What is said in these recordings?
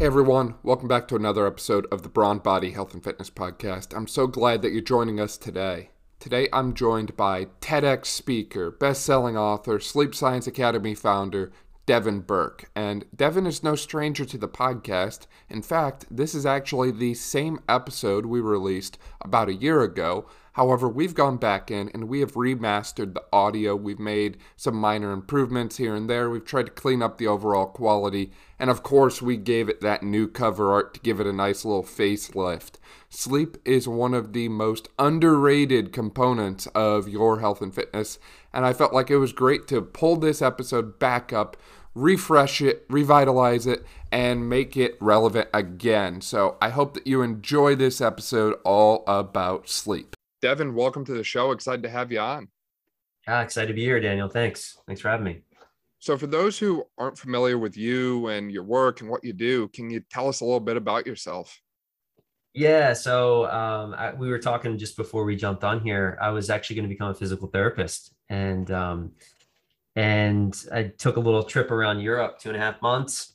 Hey everyone, welcome back to another episode of the Brawn Body Health and Fitness Podcast. I'm so glad that you're joining us today. Today I'm joined by TEDx speaker, best-selling author, Sleep Science Academy founder, Devin Burke. And Devin is no stranger to the podcast. In fact, this is actually the same episode we released about a year ago However, we've gone back in and we have remastered the audio. We've made some minor improvements here and there. We've tried to clean up the overall quality. And of course, we gave it that new cover art to give it a nice little facelift. Sleep is one of the most underrated components of your health and fitness. And I felt like it was great to pull this episode back up refresh it, revitalize it, and make it relevant again. So I hope that you enjoy this episode all about sleep. Devin, welcome to the show. Excited to have you on. Ah, excited to be here, Daniel. Thanks. Thanks for having me. So, for those who aren't familiar with you and your work and what you do, can you tell us a little bit about yourself? Yeah. So, um, I, we were talking just before we jumped on here. I was actually going to become a physical therapist, and um, and I took a little trip around Europe, two and a half months.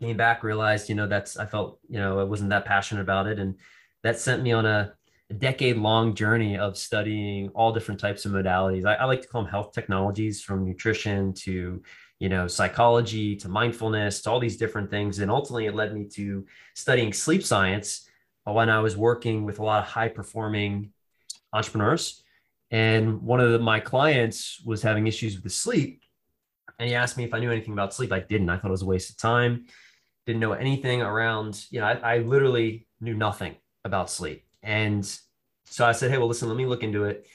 Came back, realized you know that's I felt you know I wasn't that passionate about it, and that sent me on a decade long journey of studying all different types of modalities. I, I, like to call them health technologies from nutrition to, you know, psychology to mindfulness to all these different things. And ultimately it led me to studying sleep science when I was working with a lot of high performing entrepreneurs. And one of the, my clients was having issues with his sleep. And he asked me if I knew anything about sleep. I didn't. I thought it was a waste of time. Didn't know anything around, you know, I, I literally knew nothing about sleep. And so I said, Hey, well, listen, let me look into it.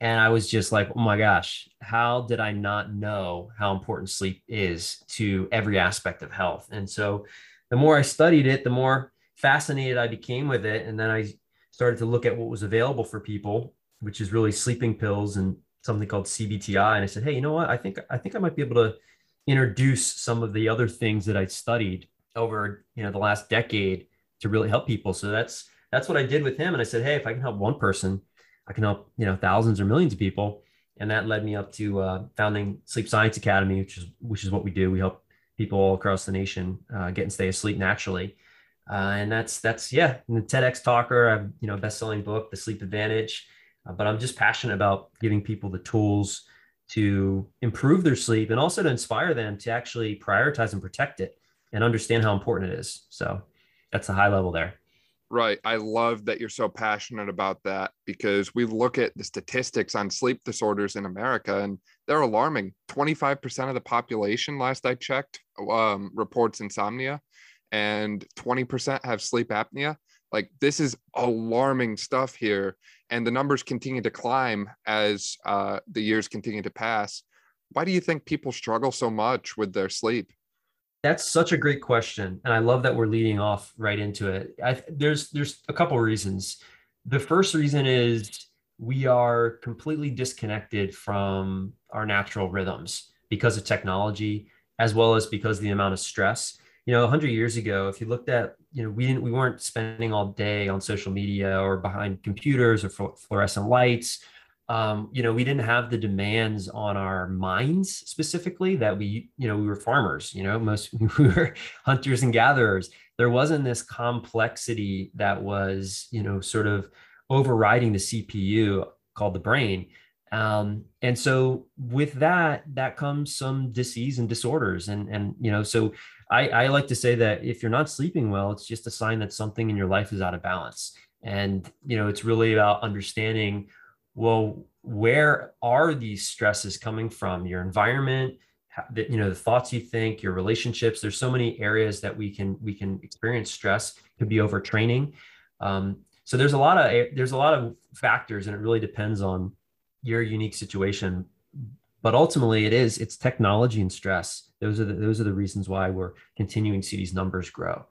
And I was just like, oh my gosh, how did I not know how important sleep is to every aspect of health? And so the more I studied it, the more fascinated I became with it. And then I started to look at what was available for people, which is really sleeping pills and something called CBTI. And I said, hey, you know what? I think I think I might be able to introduce some of the other things that I studied over you know the last decade to really help people. So that's that's what I did with him. And I said, hey, if I can help one person, I can help you know thousands or millions of people. And that led me up to uh, founding Sleep Science Academy, which is which is what we do. We help people all across the nation uh, get and stay asleep naturally. Uh, and that's that's yeah, I'm the TEDx talker. I'm you know best-selling book, The Sleep Advantage. Uh, but I'm just passionate about giving people the tools to improve their sleep and also to inspire them to actually prioritize and protect it and understand how important it is. So that's the high level there. Right. I love that you're so passionate about that because we look at the statistics on sleep disorders in America and they're alarming. 25% of the population, last I checked, um, reports insomnia and 20% have sleep apnea. Like this is alarming stuff here. And the numbers continue to climb as uh, the years continue to pass. Why do you think people struggle so much with their sleep? That's such a great question, and I love that we're leading off right into it. I, there's there's a couple reasons. The first reason is we are completely disconnected from our natural rhythms because of technology, as well as because of the amount of stress. You know, 100 years ago, if you looked at, you know, we didn't we weren't spending all day on social media or behind computers or fluorescent lights um, you know, we didn't have the demands on our minds specifically that we, you know, we were farmers, you know, most we were hunters and gatherers. There wasn't this complexity that was, you know, sort of overriding the CPU called the brain. Um, and so with that, that comes some disease and disorders. And, and, you know, so I, I like to say that if you're not sleeping well, it's just a sign that something in your life is out of balance. And, you know, it's really about understanding well where are these stresses coming from? Your environment you know the thoughts you think your relationships there's so many areas that we can we can experience stress could be overtraining. Um, so there's a lot of there's a lot of factors and it really depends on your unique situation. But ultimately it is it's technology and stress. Those are the those are the reasons why we're continuing to see these numbers grow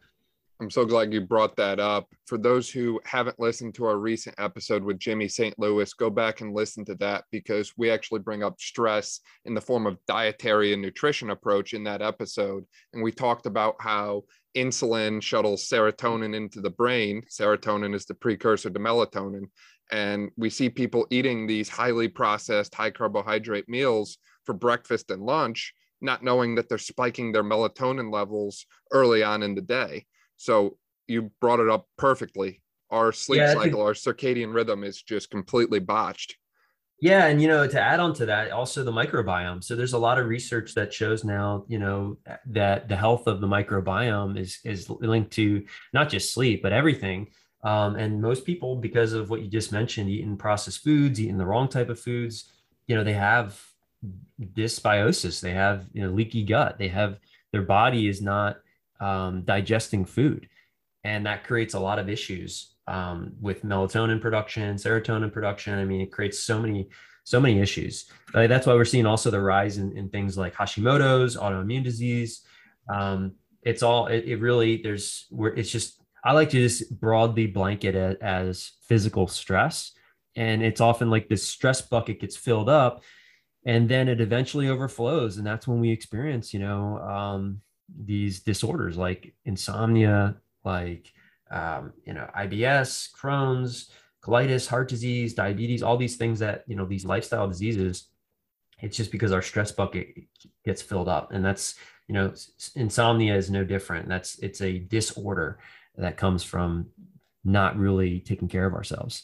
I'm so glad you brought that up. For those who haven't listened to our recent episode with Jimmy St. Louis, go back and listen to that because we actually bring up stress in the form of dietary and nutrition approach in that episode. And we talked about how insulin shuttles serotonin into the brain. Serotonin is the precursor to melatonin. And we see people eating these highly processed, high carbohydrate meals for breakfast and lunch not knowing that they're spiking their melatonin levels early on in the day. So you brought it up perfectly. Our sleep yeah, cycle, our circadian rhythm is just completely botched. Yeah, and you know, to add on to that, also the microbiome. So there's a lot of research that shows now, you know, that the health of the microbiome is is linked to not just sleep, but everything. Um, and most people, because of what you just mentioned, eating processed foods, eating the wrong type of foods, you know, they have dysbiosis. They have you know leaky gut. They have their body is not um, digesting food, and that creates a lot of issues um, with melatonin production, serotonin production. I mean, it creates so many, so many issues. That's why we're seeing also the rise in, in things like Hashimoto's, autoimmune disease. Um, it's all, it, it really, there's, where it's just, I like to just broadly blanket it as physical stress. And it's often like this stress bucket gets filled up and then it eventually overflows. And that's when we experience, you know, um, these disorders like insomnia, like um, you know, IBS, Crohn's, colitis, heart disease, diabetes, all these things that, you know, these lifestyle diseases, it's just because our stress bucket gets filled up. And that's, you know, insomnia is no different. That's, it's a disorder that comes from not really taking care of ourselves.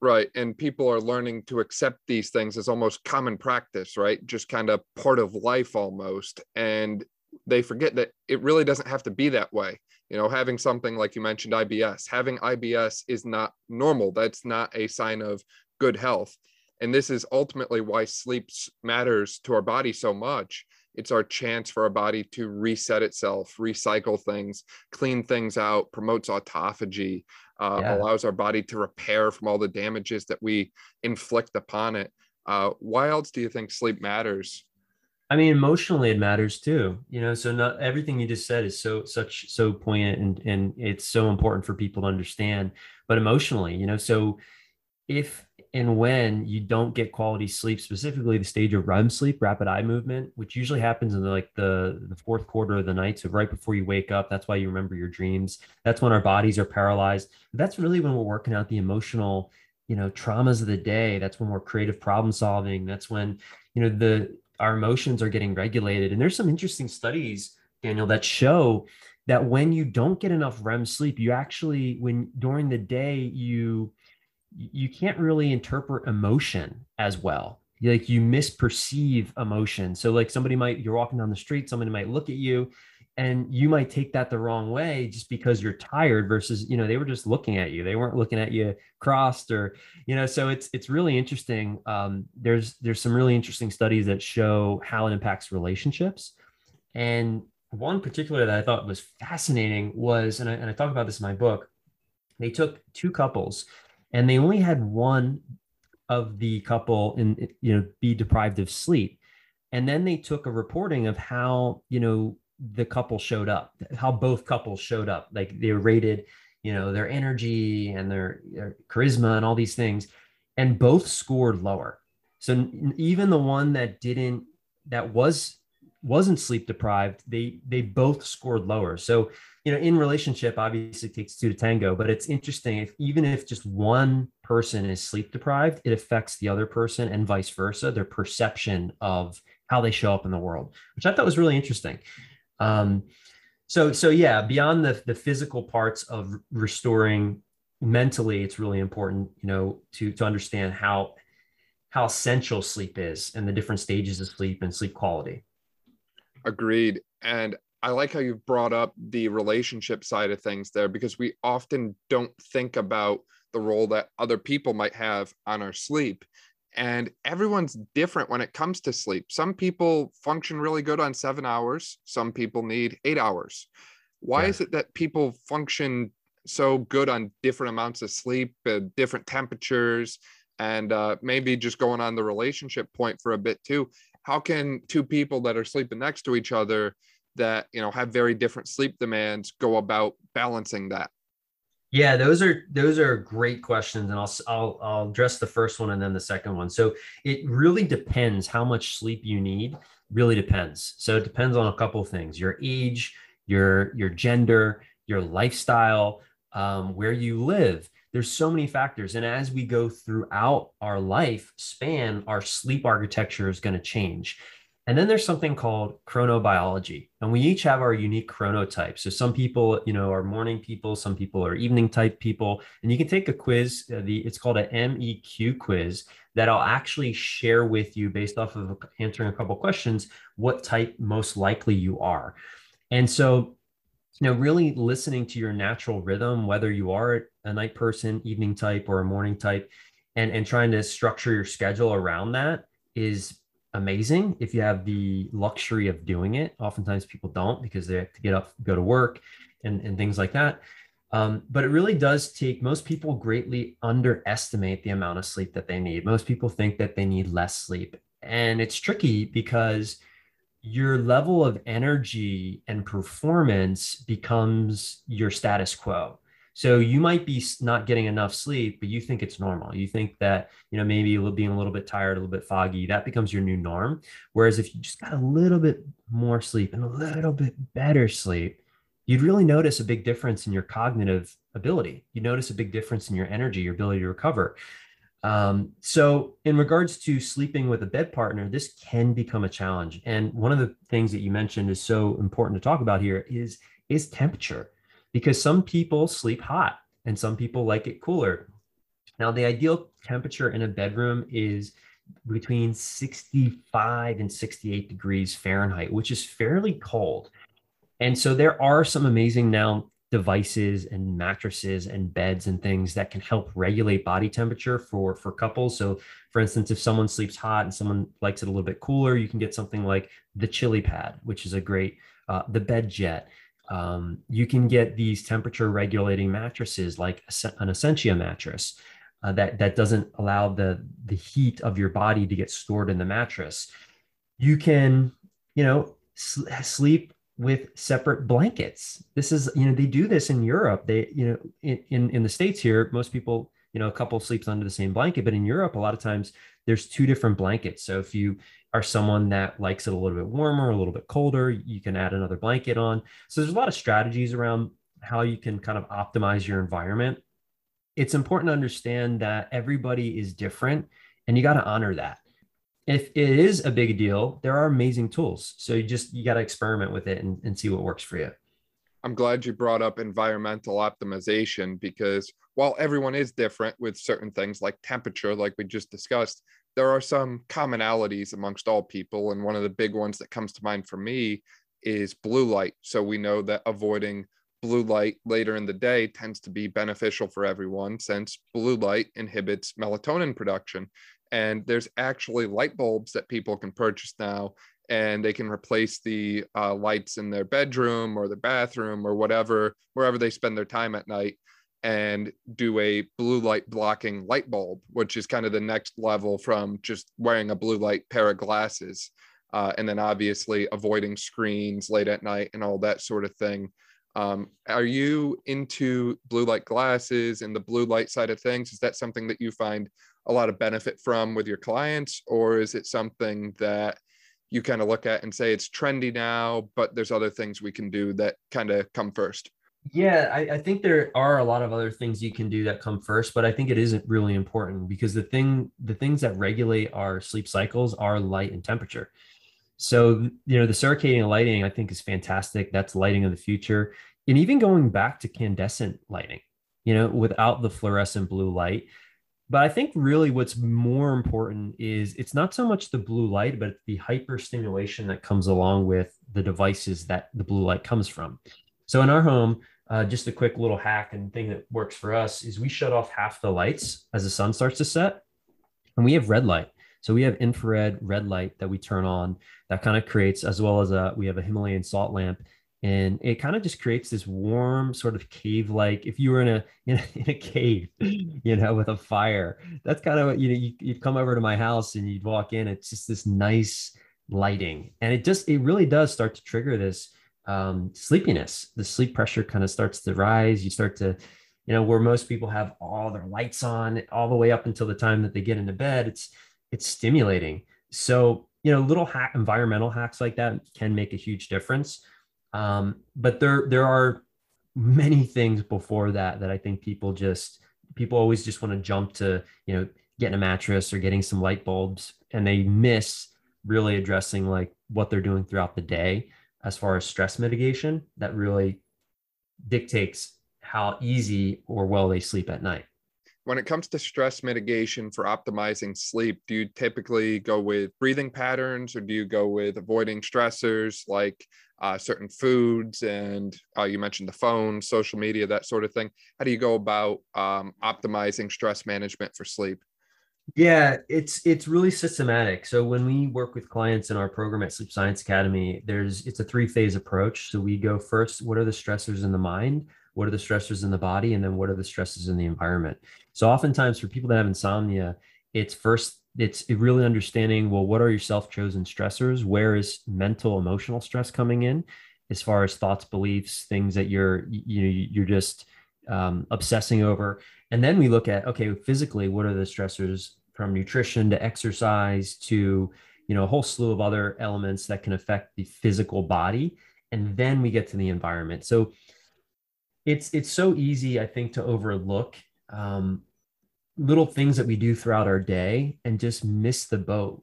Right. And people are learning to accept these things as almost common practice, right? Just kind of part of life almost. And they forget that it really doesn't have to be that way. You know having something like you mentioned ibs having ibs is not normal. That's not a sign of good health. And this is ultimately why sleep matters to our body so much. It's our chance for our body to reset itself recycle things clean things out promotes autophagy uh, yeah. allows our body to repair from all the damages that we inflict upon it. Uh, why else do you think sleep matters I mean, emotionally, it matters too. You know, so not everything you just said is so such so poignant and and it's so important for people to understand. But emotionally, you know, so if and when you don't get quality sleep, specifically the stage of REM sleep, rapid eye movement, which usually happens in the, like the the fourth quarter of the night, so right before you wake up, that's why you remember your dreams. That's when our bodies are paralyzed. That's really when we're working out the emotional, you know, traumas of the day. That's when we're creative problem solving. That's when you know the our emotions are getting regulated. And there's some interesting studies, Daniel, that show that when you don't get enough REM sleep, you actually, when during the day, you you can't really interpret emotion as well. Like you misperceive emotion. So like somebody might, you're walking down the street, somebody might look at you and you might take that the wrong way just because you're tired versus you know they were just looking at you. They weren't looking at you crossed or you know so it's it's really interesting. Um, there's there's some really interesting studies that show how it impacts relationships. And one particular that i thought was fascinating was and I, and I talk about this in my book they took two couples and they only had one of the couple in you know be deprived of sleep. And then they took a reporting of how you know the couple showed up, how both couples showed up. Like they rated, you know, their energy and their, their charisma and all these things, and both scored lower. So even the one that didn't, that was wasn't sleep deprived, they they both scored lower. So you know, in relationship, obviously takes two to tango, but it's interesting if even if just one person is sleep deprived, it affects the other person and vice versa, their perception of how they show up in the world, which I thought was really interesting. Um, so so yeah, beyond the the physical parts of restoring mentally, it's really important, you know, to to understand how how essential sleep is and the different stages of sleep and sleep quality. Agreed. And I like how you've brought up the relationship side of things there because we often don't think about the role that other people might have on our sleep and everyone's different when it comes to sleep. Some people function really good on seven hours, some people need eight hours. Why yeah. is it that people function so good on different amounts of sleep, uh, different temperatures, and uh, maybe just going on the relationship point for a bit too? How can two people that are sleeping next to each other that you know have very different sleep demands go about balancing that? Yeah, those are those are great questions, and I'll I'll I'll address the first one and then the second one. So it really depends how much sleep you need. Really depends. So it depends on a couple of things: your age, your your gender, your lifestyle, um, where you live. There's so many factors, and as we go throughout our life span, our sleep architecture is going to change. And then there's something called chronobiology. And we each have our unique chronotype. So some people, you know, are morning people, some people are evening type people. And you can take a quiz, uh, the it's called an MEQ quiz that I'll actually share with you based off of answering a couple questions what type most likely you are. And so you know really listening to your natural rhythm whether you are a night person evening type or a morning type and and trying to structure your schedule around that is amazing if you have the luxury of doing it. Oftentimes people don't because they have to get up, go to work, and, and things like that. Um, but it really does take most people greatly underestimate the amount of sleep that they need. Most people think that they need less sleep. And it's tricky because your level of energy and performance becomes your status quo. So you might be not getting enough sleep, but you think it's normal. You think that, you know, maybe being a little bit tired, a little bit foggy, that becomes your new norm. Whereas if you just got a little bit more sleep and a little bit better sleep, you'd really notice a big difference in your cognitive ability. You notice a big difference in your energy, your ability to recover. Um, so, in regards to sleeping with a bed partner, this can become a challenge. And one of the things that you mentioned is so important to talk about here is is temperature because some people sleep hot and some people like it cooler. Now, the ideal temperature in a bedroom is between 65 and 68 degrees Fahrenheit, which is fairly cold. And so there are some amazing now devices and mattresses and beds and things that can help regulate body temperature for for couples so for instance if someone sleeps hot and someone likes it a little bit cooler you can get something like the ChiliPad which is a great uh, the BedJet um, you can get these temperature regulating mattresses like an Essentia mattress uh, that, that doesn't allow the, the heat of your body to get stored in the mattress. You can, you know, sl- sleep with separate blankets. This is, you know, they do this in Europe. They, you know, in, in, in the States here, most people, you know, a couple sleeps under the same blanket, but in Europe, a lot of times there's two different blankets. So if you are someone that likes it a little bit warmer, a little bit colder, you can add another blanket on. So there's a lot of strategies around how you can kind of optimize your environment. It's important to understand that everybody is different and you got to honor that. If it is a big deal, there are amazing tools. So you just you got to experiment with it and, and see what works for you. I'm glad you brought up environmental optimization because while everyone is different with certain things like temperature, like we just discussed, there are some commonalities amongst all people. And one of the big ones that comes to mind for me is blue light. So we know that avoiding blue light later in the day tends to be beneficial for everyone since blue light inhibits melatonin production. And there's actually light bulbs that people can purchase now, and they can replace the uh, lights in their bedroom or their bathroom or whatever, wherever they spend their time at night and do a blue light blocking light bulb, which is kind of the next level from just wearing a blue light pair of glasses. Uh, and then obviously avoiding screens late at night and all that sort of thing. Um, are you into blue light glasses and the blue light side of things? Is that something that you find a lot of benefit from with your clients, or is it something that you kind of look at and say it's trendy now, but there's other things we can do that kind of come first? Yeah, I, I, think there are a lot of other things you can do that come first, but I think it isn't really important because the thing, the things that regulate our sleep cycles are light and temperature. So, you know, the circadian lighting I think is fantastic. That's lighting of the future. And even going back to incandescent lighting, you know, without the fluorescent blue light. But I think really what's more important is it's not so much the blue light, but the hyper stimulation that comes along with the devices that the blue light comes from. So in our home, uh, just a quick little hack and thing that works for us is we shut off half the lights as the sun starts to set, and we have red light. So we have infrared red light that we turn on that kind of creates, as well as a we have a Himalayan salt lamp, and it kind of just creates this warm sort of cave like. If you were in a, in a in a cave, you know, with a fire, that's kind of you know you, you'd come over to my house and you'd walk in. It's just this nice lighting, and it just it really does start to trigger this um, sleepiness. The sleep pressure kind of starts to rise. You start to, you know, where most people have all their lights on all the way up until the time that they get into bed. It's it's stimulating. So you know, little hack, environmental hacks like that can make a huge difference. Um, but there there are many things before that that I think people just people always just want to jump to you know getting a mattress or getting some light bulbs and they miss really addressing like what they're doing throughout the day as far as stress mitigation that really dictates how easy or well they sleep at night. When it comes to stress mitigation for optimizing sleep, do you typically go with breathing patterns or do you go with avoiding stressors like uh, certain foods and uh, you mentioned the phone, social media, that sort of thing? How do you go about um, optimizing stress management for sleep? Yeah, it's it's really systematic. So when we work with clients in our program at Sleep Science Academy, there's it's a three-phase approach. So we go first, what are the stressors in the mind? What are the stressors in the body? And then what are the stresses in the environment? So oftentimes for people that have insomnia, it's first it's really understanding well what are your self-chosen stressors where is mental emotional stress coming in as far as thoughts beliefs things that you're you know you're just um, obsessing over. And then we look at okay physically what are the stressors from nutrition to exercise to you know a whole slew of other elements that can affect the physical body. And then we get to the environment. So it's it's so easy i think to overlook um, little things that we do throughout our day and just miss the boat.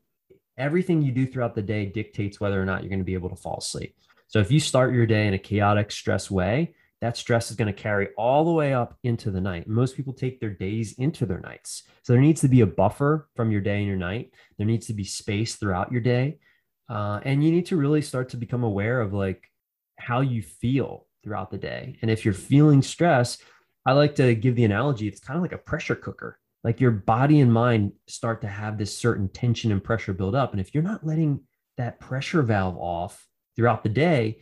Everything you do throughout the day dictates whether or not you're going to be able to fall asleep. So if you start your day in a chaotic stress way that stress is going to carry all the way up into the night. Most people take their days into their nights. So there needs to be a buffer from your day and your night. There needs to be space throughout your day. Uh, and you need to really start to become aware of like how you feel throughout the day. And if you're feeling stress, I like to give the analogy it's kind of like a pressure cooker. Like your body and mind start to have this certain tension and pressure build up. And if you're not letting that pressure valve off throughout the day,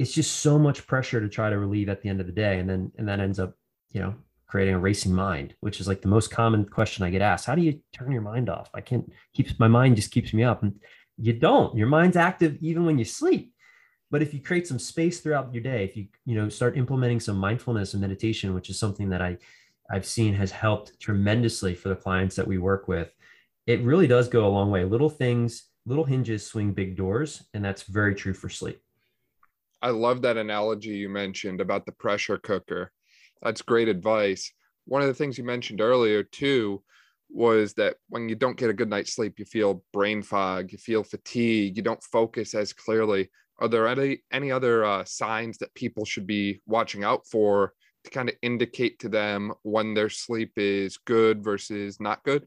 it's just so much pressure to try to relieve at the end of the day. And then and that ends up you know creating a racing mind which is like the most common question i get asked. How do you turn your mind off? I can't keeps my mind just keeps me up. And you don't. Your mind's active even when you sleep. But if you create some space throughout your day if you you know start implementing some mindfulness and meditation which is something that i i've seen has helped tremendously for the clients that we work with it really does go a long way. Little things little hinges swing big doors and that's very true for sleep I love that analogy you mentioned about the pressure cooker. That's great advice. One of the things you mentioned earlier too was that when you don't get a good night's sleep, you feel brain fog, you feel fatigue, you don't focus as clearly. Are there any any other uh, signs that people should be watching out for to kind of indicate to them when their sleep is good versus not good?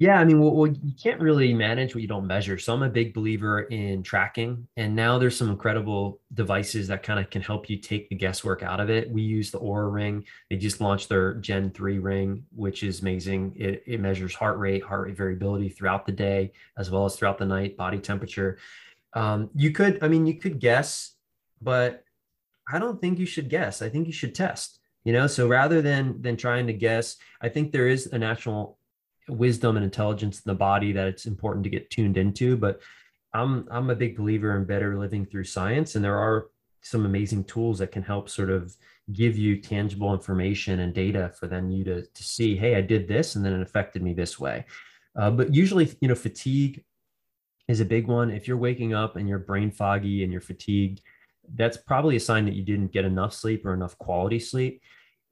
Yeah, I mean, well, well, you can't really manage what you don't measure. So I'm a big believer in tracking, and now there's some incredible devices that kind of can help you take the guesswork out of it. We use the Oura Ring. They just launched their Gen 3 ring, which is amazing. It, it measures heart rate, heart rate variability throughout the day, as well as throughout the night, body temperature. Um, you could, I mean, you could guess, but I don't think you should guess. I think you should test. You know, so rather than than trying to guess, I think there is a natural wisdom and intelligence in the body that it's important to get tuned into. But I'm I'm a big believer in better living through science, and there are some amazing tools that can help sort of give you tangible information and data for then you to, to see, hey, I did this and then it affected me this way. Uh, but usually, you know, fatigue is a big one. If you're waking up and you're brain foggy and you're fatigued, that's probably a sign that you didn't get enough sleep or enough quality sleep.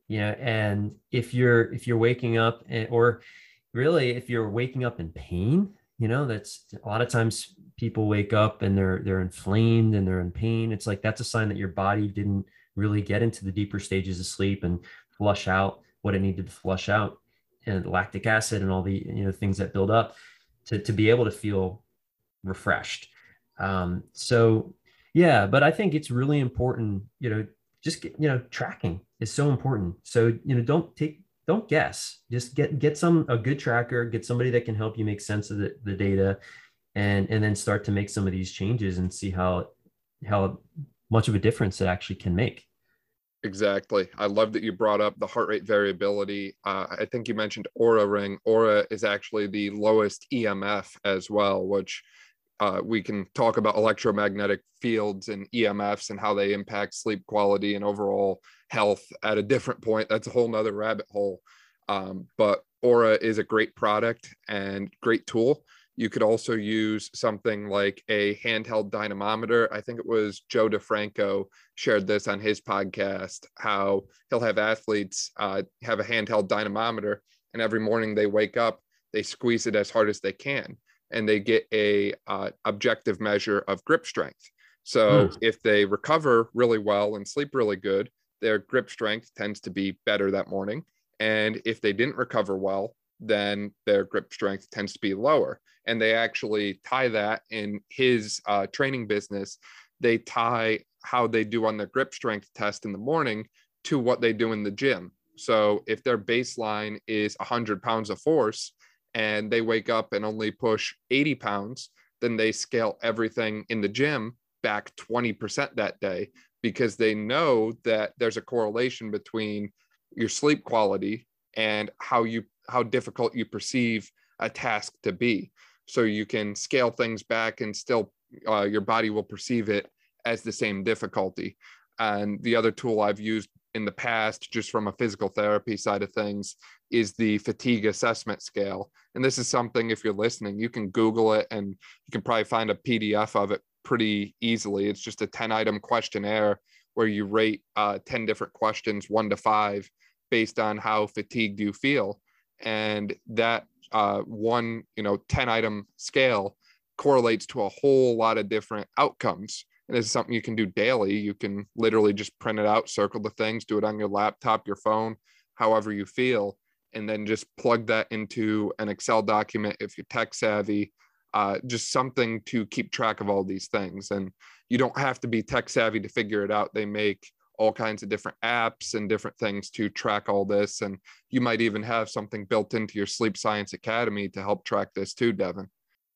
You know, and if you're if you're waking up and, or really if you're waking up in pain you know that's a lot of times people wake up and they're they're inflamed and they're in pain. It's like that's a sign that your body didn't really get into the deeper stages of sleep and flush out what it needed to flush out. And lactic acid and all the you know things that build up to, to be able to feel refreshed. Um, so yeah but i think it's really important you know just you know tracking is so important. So you know don't take don't guess just get get some a good tracker get somebody that can help you make sense of the, the data and and then start to make some of these changes and see how how much of a difference it actually can make Exactly. I love that you brought up the heart rate variability. Uh, I think you mentioned Oura Ring. Oura is actually the lowest EMF as well, which uh, we can talk about electromagnetic fields and EMFs and how they impact sleep quality and overall health at a different point. That's a whole nother rabbit hole. Um, but Oura is a great product and great tool. You could also use something like a handheld dynamometer. I think it was Joe DeFranco shared this on his podcast, how he'll have athletes uh, have a handheld dynamometer, and every morning they wake up, they squeeze it as hard as they can and they get a uh, objective measure of grip strength. So mm. if they recover really well and sleep really good, their grip strength tends to be better that morning. And if they didn't recover well, then their grip strength tends to be lower. And they actually tie that in his uh, training business. They tie how they do on their grip strength test in the morning to what they do in the gym. So if their baseline is 100 pounds of force and they wake up and only push 80 pounds, then they scale everything in the gym back 20% that day because they know that there's a correlation between your sleep quality and how you how difficult you perceive a task to be. So you can scale things back and still uh, your body will perceive it as the same difficulty. And the other tool i've used in the past just from a physical therapy side of things is the fatigue assessment scale. And this is something if you're listening you can google it and you can probably find a pdf of it pretty easily. It's just a 10 item questionnaire where you rate uh, 10 different questions one to five based on how fatigued you feel. And that uh, one you know 10 item scale correlates to a whole lot of different outcomes. And this is something you can do daily. You can literally just print it out circle the things do it on your laptop your phone however you feel and then just plug that into an excel document if you're tech savvy uh, just something to keep track of all these things and you don't have to be tech savvy to figure it out they make all kinds of different apps and different things to track all this. And you might even have something built into your Sleep Science Academy to help track this too, Devin.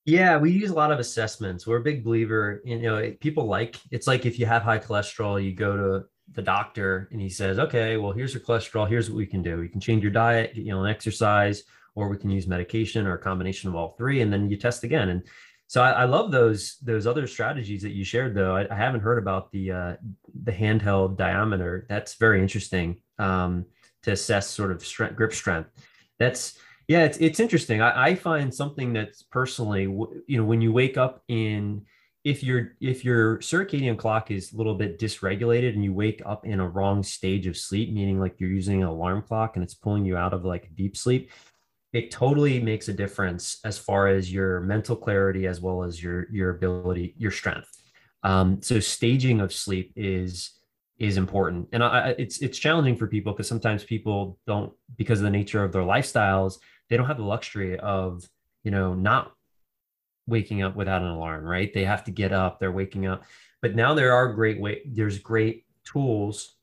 Yeah, we use a lot of assessments. We're a big believer in, you know, people like it's like if you have high cholesterol, you go to the doctor and he says, okay, well, here's your cholesterol. Here's what we can do. You can change your diet, get, you know, exercise, or we can use medication or a combination of all three. And then you test again. And so I, I, love those those other strategies that you shared, though. I, I haven't heard about the uh, the handheld diameter. That's very interesting um, to assess sort of strength, grip strength. That's yeah, it's it's interesting. I, I find something that's personally, you know, when you wake up in if your if your circadian clock is a little bit dysregulated and you wake up in a wrong stage of sleep, meaning like you're using an alarm clock and it's pulling you out of like deep sleep, it totally makes a difference as far as your mental clarity as well as your your ability your strength. Um, so staging of sleep is is important. And I, it's it's challenging for people because sometimes people don't because of the nature of their lifestyles they don't have the luxury of you know not waking up without an alarm right? They have to get up they're waking up. But now there are great way there's great tools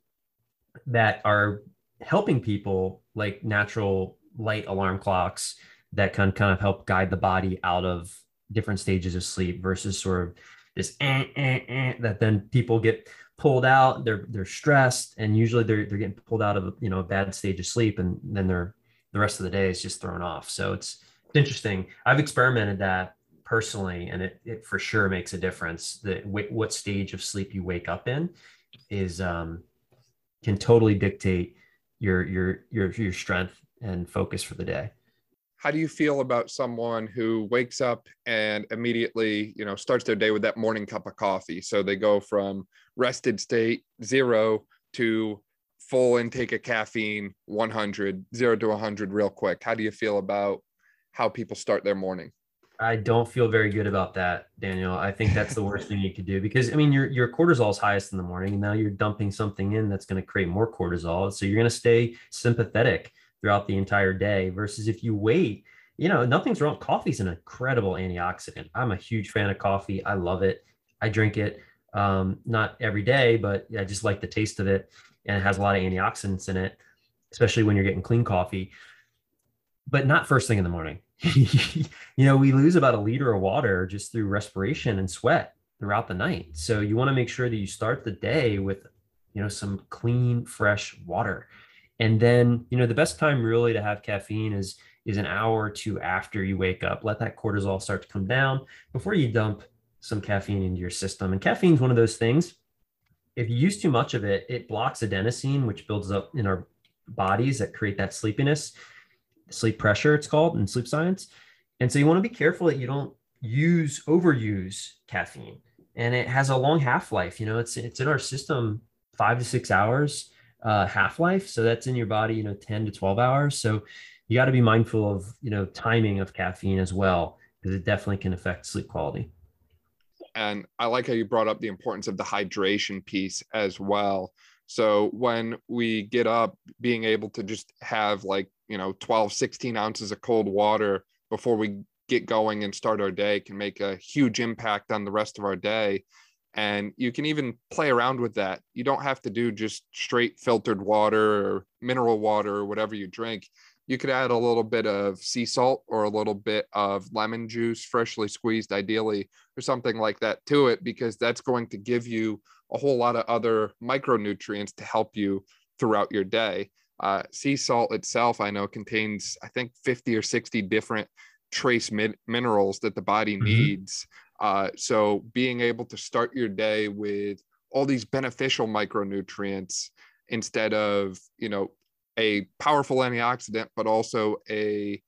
that are helping people like natural light alarm clocks that can kind of help guide the body out of different stages of sleep versus sort of this eh, eh, eh, that then people get pulled out they're they're stressed and usually they're, they're getting pulled out of you know a bad stage of sleep and then they're the rest of the day is just thrown off. So it's, it's interesting. I've experimented that personally and it, it for sure makes a difference that what stage of sleep you wake up in is um, can totally dictate your your your your strength and focus for the day. How do you feel about someone who wakes up and immediately you know starts their day with that morning cup of coffee? So they go from rested state zero to full intake of caffeine 100 zero to 100 real quick. How do you feel about how people start their morning I don't feel very good about that, Daniel. I think that's the worst thing you could do because I mean your your cortisol is highest in the morning, and now you're dumping something in that's going to create more cortisol. So you're going to stay sympathetic throughout the entire day versus if you wait you know nothing's wrong. Coffee's an incredible antioxidant. I'm a huge fan of coffee. I love it. I drink it um, not every day but i just like the taste of it and it has a lot of antioxidants in it especially when you're getting clean coffee. But not first thing in the morning you know we lose about a liter of water just through respiration and sweat throughout the night so you want to make sure that you start the day with you know some clean fresh water and then, you know, the best time really to have caffeine is is an hour or two after you wake up. Let that cortisol start to come down before you dump some caffeine into your system. And caffeine is one of those things. If you use too much of it, it blocks adenosine, which builds up in our bodies that create that sleepiness, sleep pressure, it's called in sleep science. And so you want to be careful that you don't use overuse caffeine. And it has a long half-life. You know, it's it's in our system five to six hours uh, half life. So that's in your body, you know, 10 to 12 hours. So you got to be mindful of, you know, timing of caffeine as well. because it definitely can affect sleep quality. And I like how you brought up the importance of the hydration piece as well. So when we get up, being able to just have like, you know, 12, 16 ounces of cold water before we get going and start our day can make a huge impact on the rest of our day. And you can even play around with that. You don't have to do just straight filtered water or mineral water or whatever you drink. You could add a little bit of sea salt or a little bit of lemon juice, freshly squeezed, ideally, or something like that to it, because that's going to give you a whole lot of other micronutrients to help you throughout your day. Uh, sea salt itself, I know, contains, I think, 50 or 60 different trace min- minerals that the body mm-hmm. needs. Uh, so being able to start your day with all these beneficial micronutrients instead of, you know, a powerful antioxidant, but also a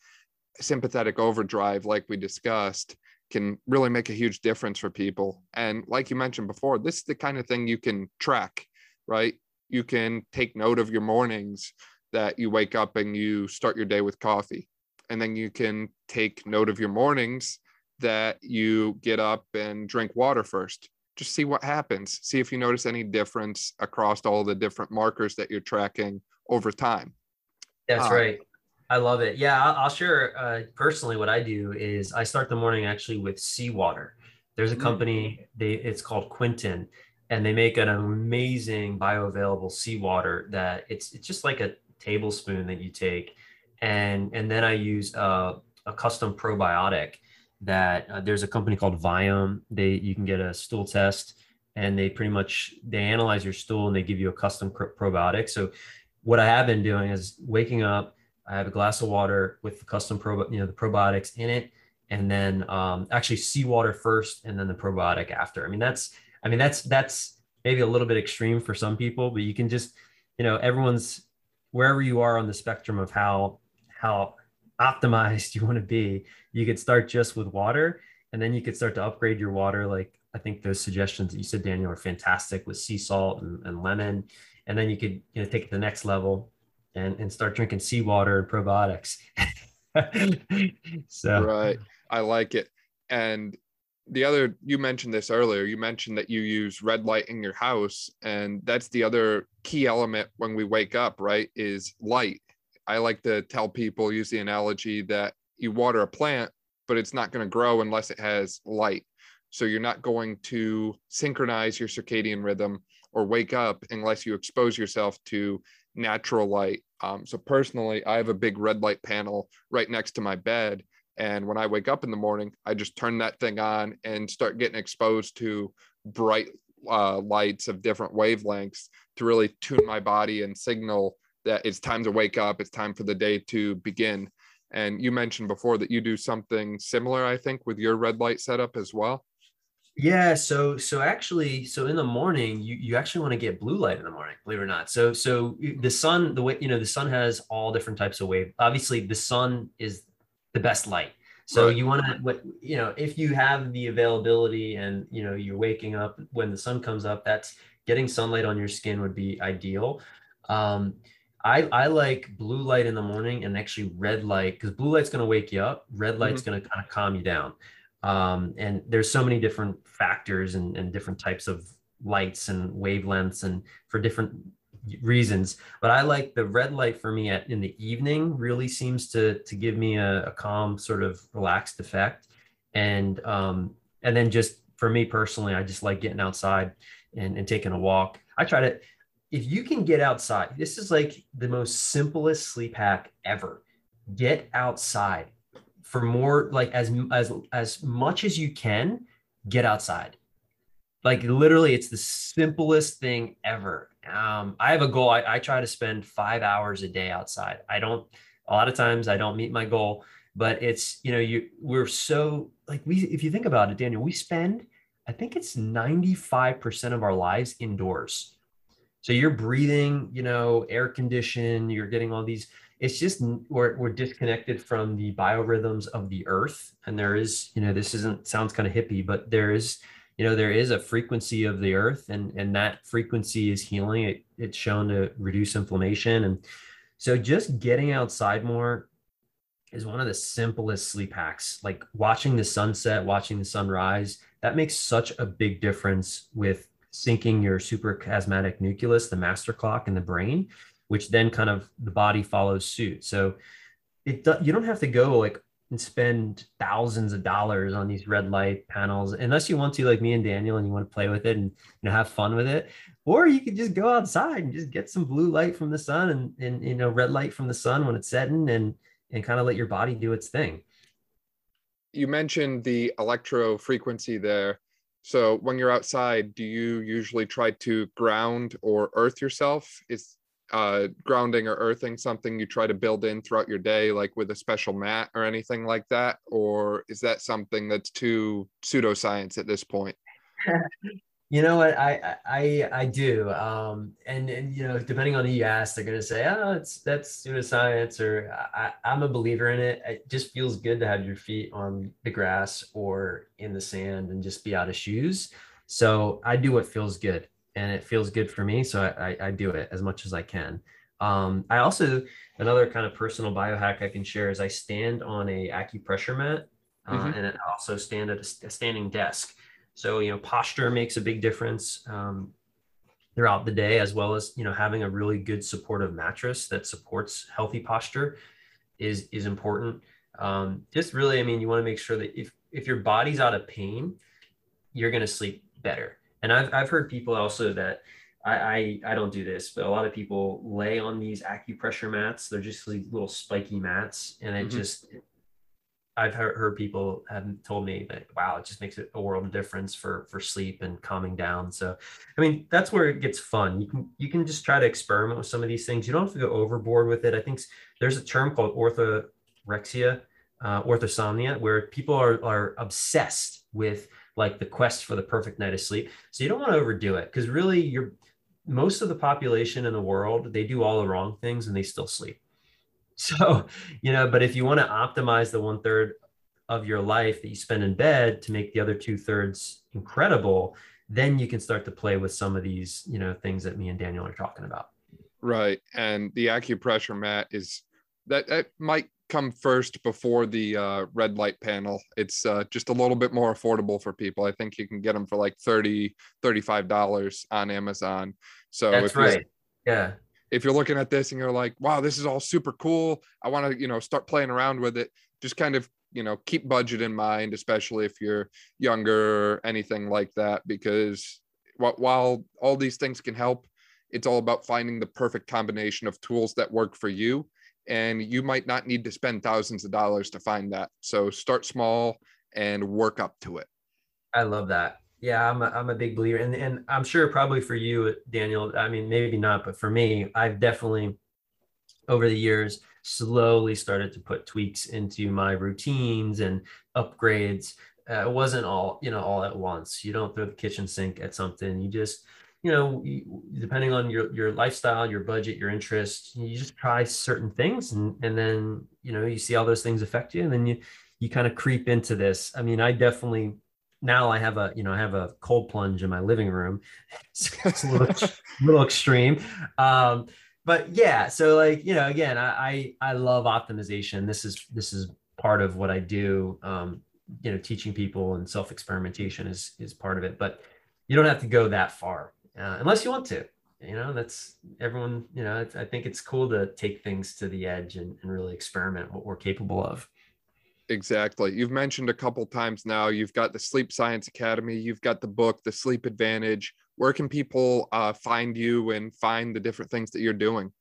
sympathetic overdrive, like we discussed, can really make a huge difference for people. And like you mentioned before, this is the kind of thing you can track, right? You can take note of your mornings that you wake up and you start your day with coffee. And then you can take note of your mornings that you get up and drink water first. Just see what happens. See if you notice any difference across all the different markers that you're tracking over time. That's um, right. I love it. Yeah, I'll, I'll share uh, personally what I do is I start the morning actually with seawater. There's a mm. company, they it's called Quinton, and they make an amazing bioavailable seawater that it's it's just like a tablespoon that you take, and and then I use a, a custom probiotic that uh, there's a company called Viome. They you can get a stool test, and they pretty much they analyze your stool and they give you a custom probiotic. So what I have been doing is waking up I have a glass of water with the custom pro, you know, the probiotics in it, and then um, actually seawater first, and then the probiotic after. I mean, that's, I mean, that's that's maybe a little bit extreme for some people, but you can just, you know, everyone's wherever you are on the spectrum of how how optimized you want to be. You could start just with water, and then you could start to upgrade your water. Like I think those suggestions that you said, Daniel, are fantastic with sea salt and, and lemon, and then you could you know take it to the next level and, and start drinking seawater and probiotics. so right. I like it. And the other you mentioned this earlier you mentioned that you use red light in your house and that's the other key element when we wake up right is light i like to tell people use the analogy that you water a plant but it's not going to grow unless it has light so you're not going to synchronize your circadian rhythm or wake up unless you expose yourself to natural light. Um, so personally, I have a big red light panel right next to my bed. And when I wake up in the morning, I just turn that thing on and start getting exposed to bright uh, lights of different wavelengths to really tune my body and signal that it's time to wake up. It's time for the day to begin. And you mentioned before that you do something similar, I think, with your red light setup as well. Yeah, so so actually, so in the morning, you you actually want to get blue light in the morning, believe it or not. So so the sun, the way you know, the sun has all different types of wave. Obviously, the sun is the best light. So right. you want to what you know, if you have the availability and you know you're waking up when the sun comes up, that's getting sunlight on your skin would be ideal. Um, I, I like blue light in the morning and actually red light because blue light's going to wake you up. Red light's mm-hmm. going to kind of calm you down um, and there's so many different factors and, and different types of lights and wavelengths and for different reasons. But i like the red light for me at in the evening really seems to to give me a, a calm sort of relaxed effect. And um and then just for me personally i just like getting outside and, and taking a walk. I try to if you can get outside this is like the most simplest sleep hack ever. Get outside for more like as as as much as you can get outside. Like literally it's the simplest thing ever. Um, i have a goal. I, I try to spend five hours a day outside. I don't a lot of times i don't meet my goal but it's you know you we're so like we if you think about it daniel we spend i think it's 95% of our lives indoors. So you're breathing you know air condition you're getting all these it's just we're, we're disconnected from the biorhythms of the earth and there is you know this isn't sounds kind of hippie but there is you know there is a frequency of the earth and and that frequency is healing it, it's shown to reduce inflammation and so just getting outside more is one of the simplest sleep hacks. Like watching the sunset, watching the sunrise, that makes such a big difference with syncing your suprachiasmatic nucleus, the master clock in the brain, which then kind of the body follows suit. So it you don't have to go like and spend thousands of dollars on these red light panels unless you want to like me and daniel and you want to play with it and you know have fun with it. Or you could just go outside and just get some blue light from the sun and, and you know red light from the sun when it's setting and and kind of let your body do its thing. You mentioned the electro frequency there. So when you're outside do you usually try to ground or earth yourself? Is uh, grounding or earthing something you try to build in throughout your day, like with a special mat or anything like that? Or is that something that's too pseudoscience at this point? you know what I I I do, um, and and you know depending on who you ask, they're gonna say, oh, it's that's pseudoscience, or I, I'm a believer in it. It just feels good to have your feet on the grass or in the sand and just be out of shoes. So I do what feels good and it feels good for me. So I, I, I do it as much as I can. Um, I also, another kind of personal biohack I can share is I stand on a acupressure mat uh, mm-hmm. and I also stand at a, a, standing desk. So, you know, posture makes a big difference um, throughout the day, as well as, you know, having a really good supportive mattress that supports healthy posture is, is important. Um, just really, I mean, you want to make sure that if, if your body's out of pain, you're going to sleep better and I've, I've heard people also that I, I, I don't do this, but a lot of people lay on these acupressure mats. They're just like little spiky mats, and it mm-hmm. just I've heard, heard people have told me that wow, it just makes it a world of difference for for sleep and calming down. So, I mean, that's where it gets fun. You can you can just try to experiment with some of these things. You don't have to go overboard with it. I think there's a term called orthorexia, uh, orthosomnia, where people are are obsessed with like the quest for the perfect night of sleep. So you don't want to overdo it because really you're most of the population in the world, they do all the wrong things and they still sleep. So, you know, but if you want to optimize the one third of your life that you spend in bed to make the other two thirds incredible, then you can start to play with some of these, you know, things that me and Daniel are talking about. Right. And the acupressure mat is that that might come first before the uh, red light panel. It's uh, just a little bit more affordable for people. I think you can get them for like 30 $35 on Amazon. So that's right. Yeah. If you're looking at this and you're like, wow, this is all super cool. I want to, you know, start playing around with it. Just kind of, you know, keep budget in mind, especially if you're younger or anything like that, because while all these things can help, it's all about finding the perfect combination of tools that work for you and you might not need to spend thousands of dollars to find that. So start small and work up to it. I love that. Yeah, I'm a, I'm a big believer. And, and I'm sure probably for you, Daniel, I mean, maybe not, but for me, I've definitely over the years slowly started to put tweaks into my routines and upgrades. Uh, it wasn't all, you know, all at once. You don't throw the kitchen sink at something. You just, you know, depending on your your lifestyle, your budget, your interest, you just try certain things, and and then you know you see all those things affect you, and then you you kind of creep into this. I mean, I definitely now I have a you know I have a cold plunge in my living room. it's, a little, little extreme. Um, but yeah, so like you know, again, I, I I love optimization. This is this is part of what I do. Um, you know, teaching people and self experimentation is is part of it, but you don't have to go that far uh, unless you want to. You know, that's everyone. You know, I think it's cool to take things to the edge and, and really experiment what we're capable of. Exactly. You've mentioned a couple times now. You've got the Sleep Science Academy. You've got the book, The Sleep Advantage. Where can people uh, find you and find the different things that you're doing?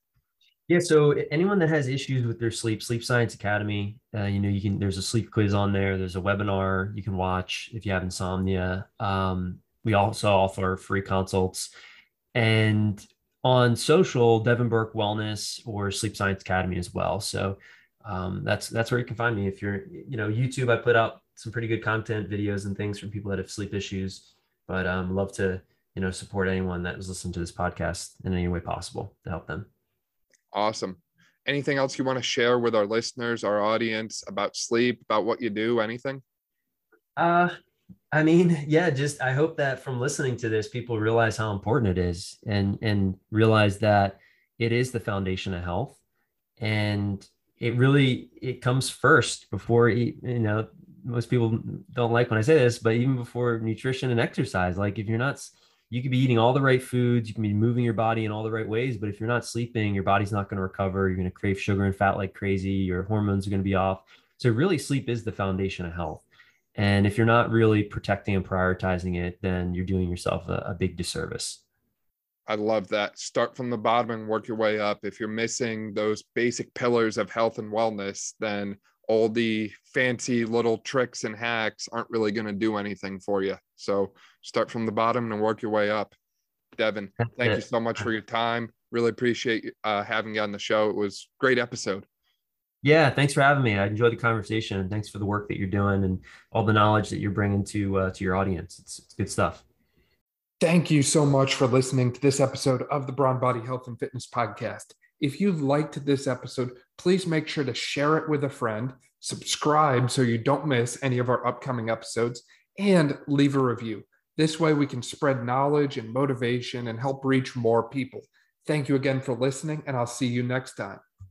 Yeah, so anyone that has issues with their sleep, Sleep Science Academy, uh, you know, you can. There's a sleep quiz on there. There's a webinar you can watch if you have insomnia. Um, we also offer free consults. And on social, Devin Burke Wellness or Sleep Science Academy as well. So um, that's that's where you can find me. If you're, you know, YouTube, I put out some pretty good content, videos, and things from people that have sleep issues. But um, love to, you know, support anyone that is listening to this podcast in any way possible to help them. Awesome. Anything else you want to share with our listeners, our audience about sleep, about what you do, anything? Uh, I mean, yeah, just I hope that from listening to this, people realize how important it is and and realize that it is the foundation of health. And it really it comes first before you know most people don't like when I say this, but even before nutrition and exercise, like if you're not, you could be eating all the right foods, you can be moving your body in all the right ways, but if you're not sleeping, your body's not going to recover. You're going to crave sugar and fat like crazy. Your hormones are going to be off. So really, sleep is the foundation of health. And if you're not really protecting and prioritizing it, then you're doing yourself a, a big disservice. I love that. Start from the bottom and work your way up. If you're missing those basic pillars of health and wellness, then all the fancy little tricks and hacks aren't really going to do anything for you. So start from the bottom and work your way up. Devin, thank you so much for your time. Really appreciate uh, having you on the show. It was great episode. Yeah, thanks for having me. I enjoyed the conversation, and thanks for the work that you're doing and all the knowledge that you're bringing to uh, to your audience. It's, it's good stuff. Thank you so much for listening to this episode of the Brawn Body Health and Fitness Podcast. If you liked this episode, please make sure to share it with a friend, subscribe so you don't miss any of our upcoming episodes, and leave a review. This way, we can spread knowledge and motivation and help reach more people. Thank you again for listening, and I'll see you next time.